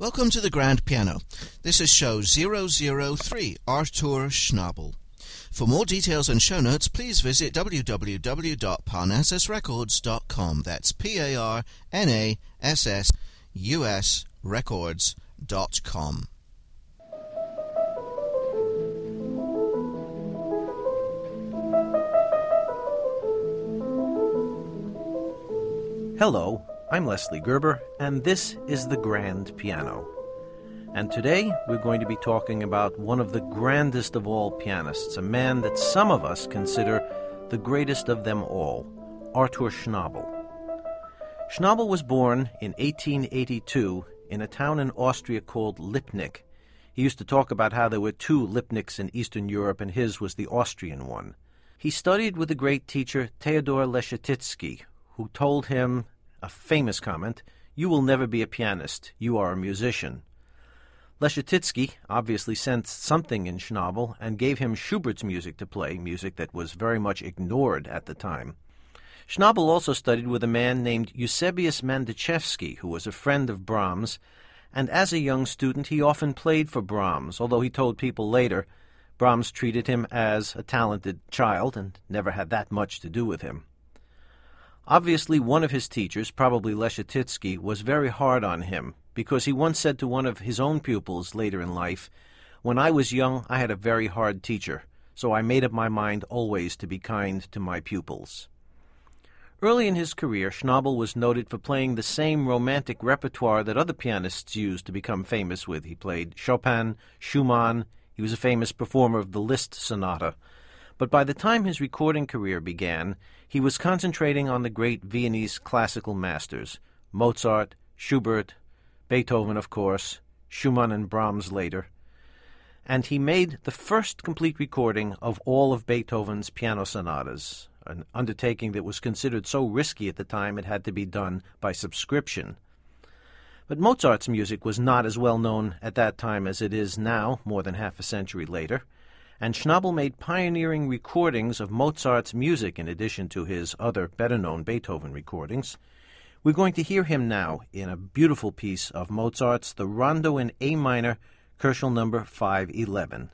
Welcome to the Grand Piano. This is show 003, Artur Schnabel. For more details and show notes, please visit www.parnassusrecords.com. That's P A R N A S S U S records.com. Hello, I'm Leslie Gerber, and this is the Grand Piano. And today we're going to be talking about one of the grandest of all pianists, a man that some of us consider the greatest of them all, Artur Schnabel. Schnabel was born in 1882 in a town in Austria called Lipnik. He used to talk about how there were two Lipniks in Eastern Europe, and his was the Austrian one. He studied with the great teacher Theodor Leschetizky, who told him a famous comment You will never be a pianist, you are a musician. Leschetizky obviously sensed something in Schnabel and gave him Schubert's music to play, music that was very much ignored at the time. Schnabel also studied with a man named Eusebius Mandyczewski, who was a friend of Brahms, and as a young student he often played for Brahms, although he told people later Brahms treated him as a talented child and never had that much to do with him. Obviously, one of his teachers, probably Leschetizky, was very hard on him because he once said to one of his own pupils later in life, When I was young, I had a very hard teacher, so I made up my mind always to be kind to my pupils. Early in his career, Schnabel was noted for playing the same romantic repertoire that other pianists used to become famous with. He played Chopin, Schumann, he was a famous performer of the Liszt Sonata. But by the time his recording career began, he was concentrating on the great Viennese classical masters Mozart, Schubert, Beethoven, of course, Schumann and Brahms later. And he made the first complete recording of all of Beethoven's piano sonatas, an undertaking that was considered so risky at the time it had to be done by subscription. But Mozart's music was not as well known at that time as it is now, more than half a century later and Schnabel made pioneering recordings of Mozart's music in addition to his other better known Beethoven recordings. We're going to hear him now in a beautiful piece of Mozart's The Rondo in A minor, Köchel number 511.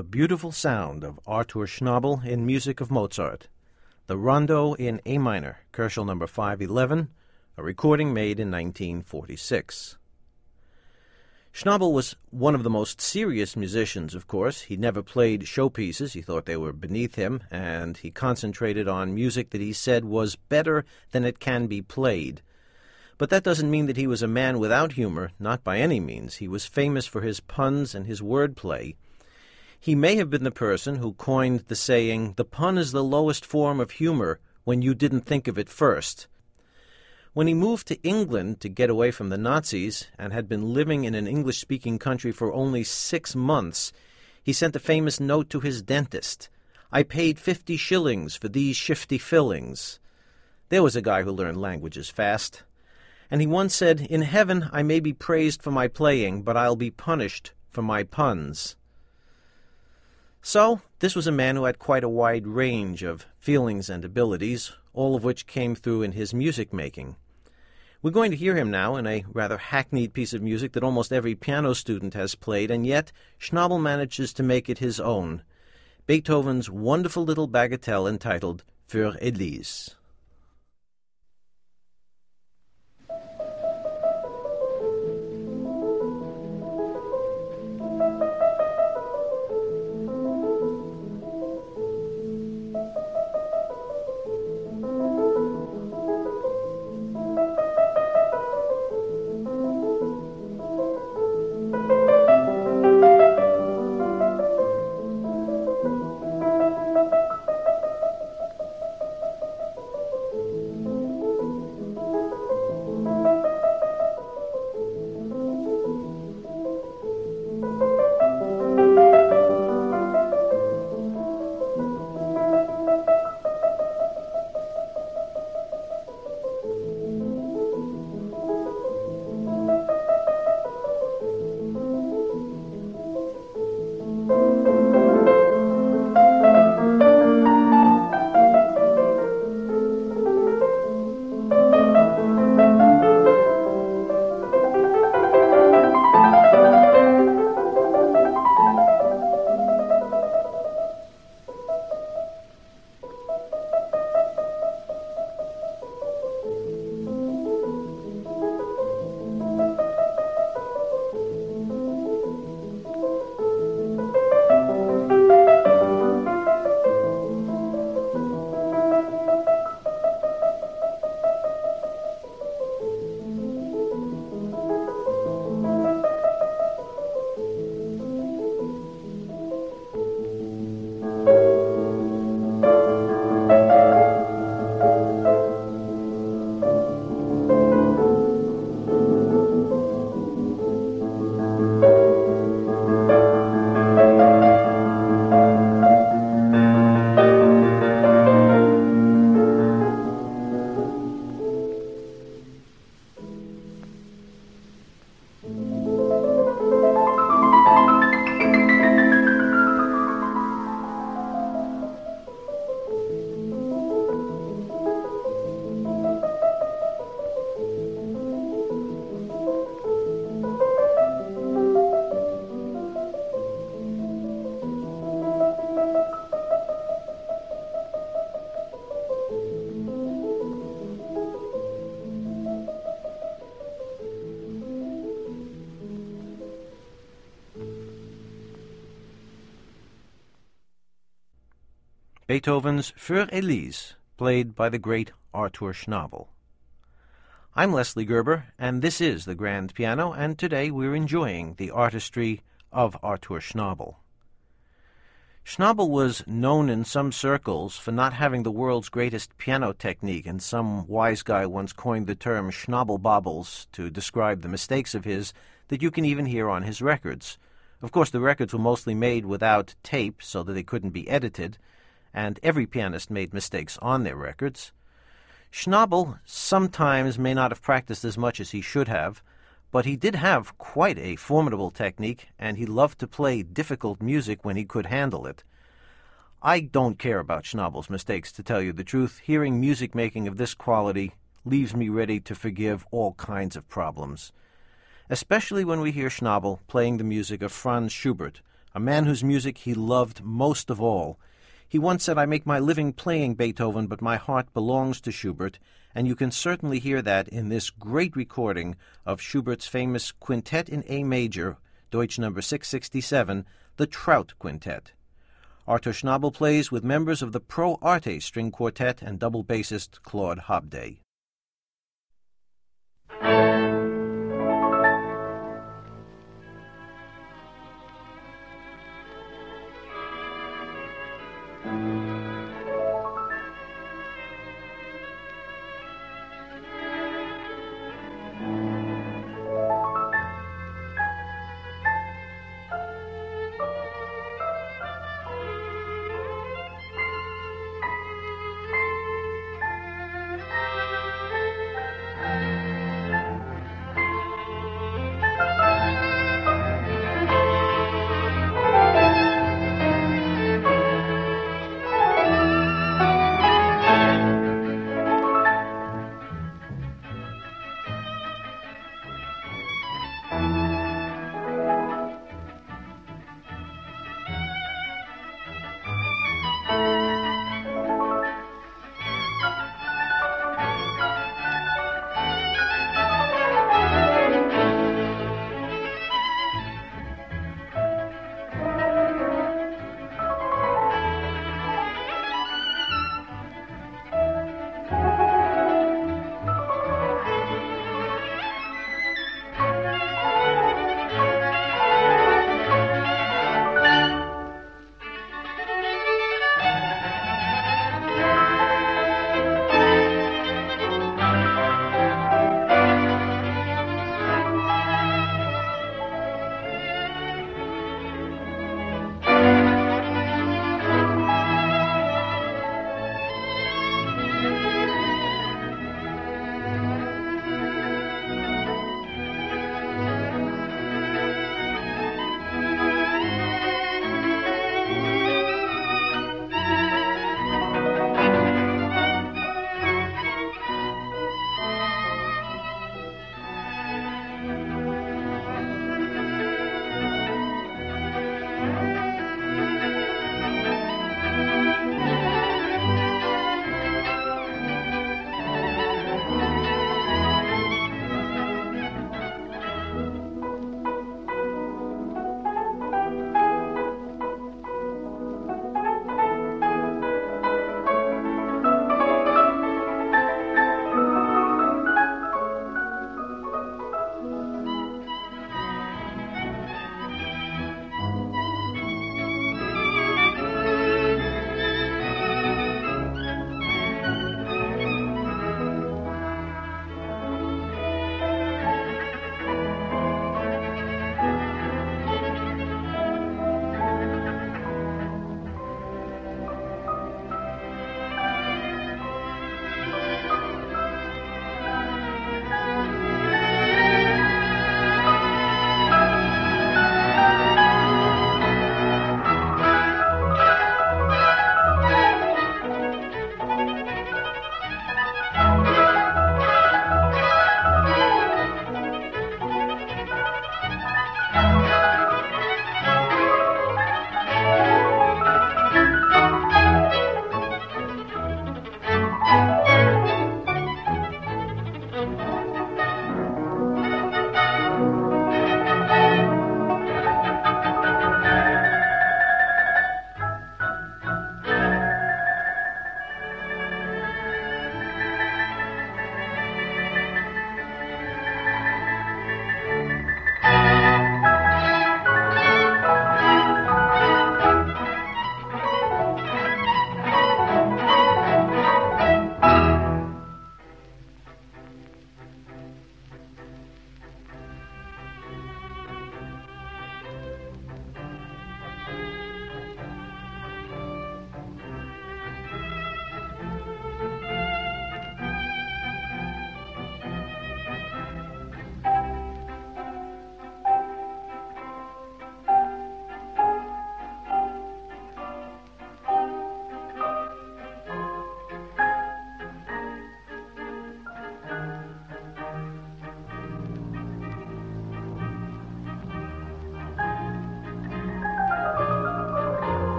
The beautiful sound of Arthur Schnabel in music of Mozart. The Rondo in A minor, Köchel number 511, a recording made in 1946. Schnabel was one of the most serious musicians, of course. He never played showpieces. He thought they were beneath him, and he concentrated on music that he said was better than it can be played. But that doesn't mean that he was a man without humor, not by any means. He was famous for his puns and his wordplay. He may have been the person who coined the saying, the pun is the lowest form of humor when you didn't think of it first. When he moved to England to get away from the Nazis and had been living in an English speaking country for only six months, he sent a famous note to his dentist I paid fifty shillings for these shifty fillings. There was a guy who learned languages fast. And he once said, In heaven I may be praised for my playing, but I'll be punished for my puns. So, this was a man who had quite a wide range of feelings and abilities, all of which came through in his music making. We're going to hear him now in a rather hackneyed piece of music that almost every piano student has played, and yet Schnabel manages to make it his own Beethoven's wonderful little bagatelle entitled Für Elise. Beethoven's Für Elise, played by the great Arthur Schnabel. I'm Leslie Gerber, and this is the Grand Piano, and today we're enjoying the artistry of Artur Schnabel. Schnabel was known in some circles for not having the world's greatest piano technique, and some wise guy once coined the term Schnabel bobbles to describe the mistakes of his that you can even hear on his records. Of course, the records were mostly made without tape so that they couldn't be edited, and every pianist made mistakes on their records. Schnabel sometimes may not have practiced as much as he should have, but he did have quite a formidable technique, and he loved to play difficult music when he could handle it. I don't care about Schnabel's mistakes, to tell you the truth. Hearing music making of this quality leaves me ready to forgive all kinds of problems. Especially when we hear Schnabel playing the music of Franz Schubert, a man whose music he loved most of all, he once said, I make my living playing Beethoven, but my heart belongs to Schubert, and you can certainly hear that in this great recording of Schubert's famous Quintet in A major, Deutsch number 667, the Trout Quintet. Artur Schnabel plays with members of the Pro Arte String Quartet and double bassist Claude Hobday.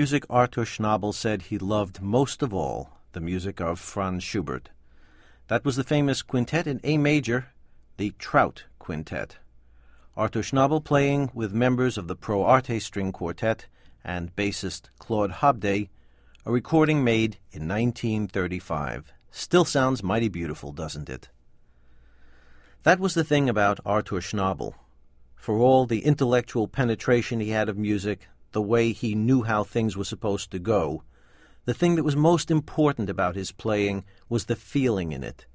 Music Artur Schnabel said he loved most of all, the music of Franz Schubert. That was the famous quintet in A major, the Trout Quintet. Artur Schnabel playing with members of the Pro Arte String Quartet and bassist Claude Hobday, a recording made in 1935. Still sounds mighty beautiful, doesn't it? That was the thing about Artur Schnabel. For all the intellectual penetration he had of music, the way he knew how things were supposed to go, the thing that was most important about his playing was the feeling in it.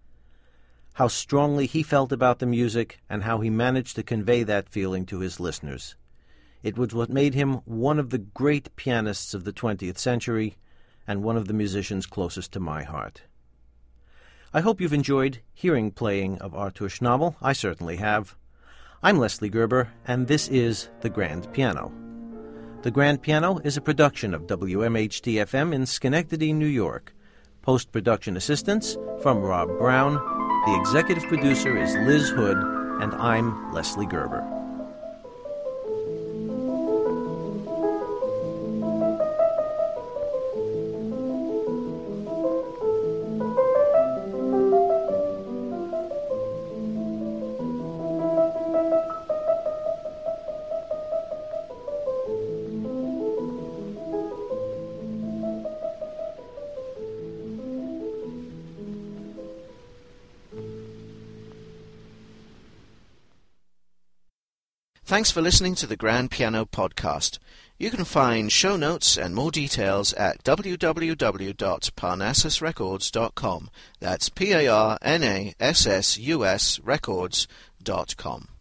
How strongly he felt about the music and how he managed to convey that feeling to his listeners. It was what made him one of the great pianists of the 20th century and one of the musicians closest to my heart. I hope you've enjoyed hearing playing of Artur Schnabel. I certainly have. I'm Leslie Gerber, and this is The Grand Piano. The Grand Piano is a production of WMHT FM in Schenectady, New York. Post production assistance from Rob Brown. The executive producer is Liz Hood, and I'm Leslie Gerber. Thanks for listening to the Grand Piano Podcast. You can find show notes and more details at www.parnassusrecords.com. That's P A R N A S S U S records.com.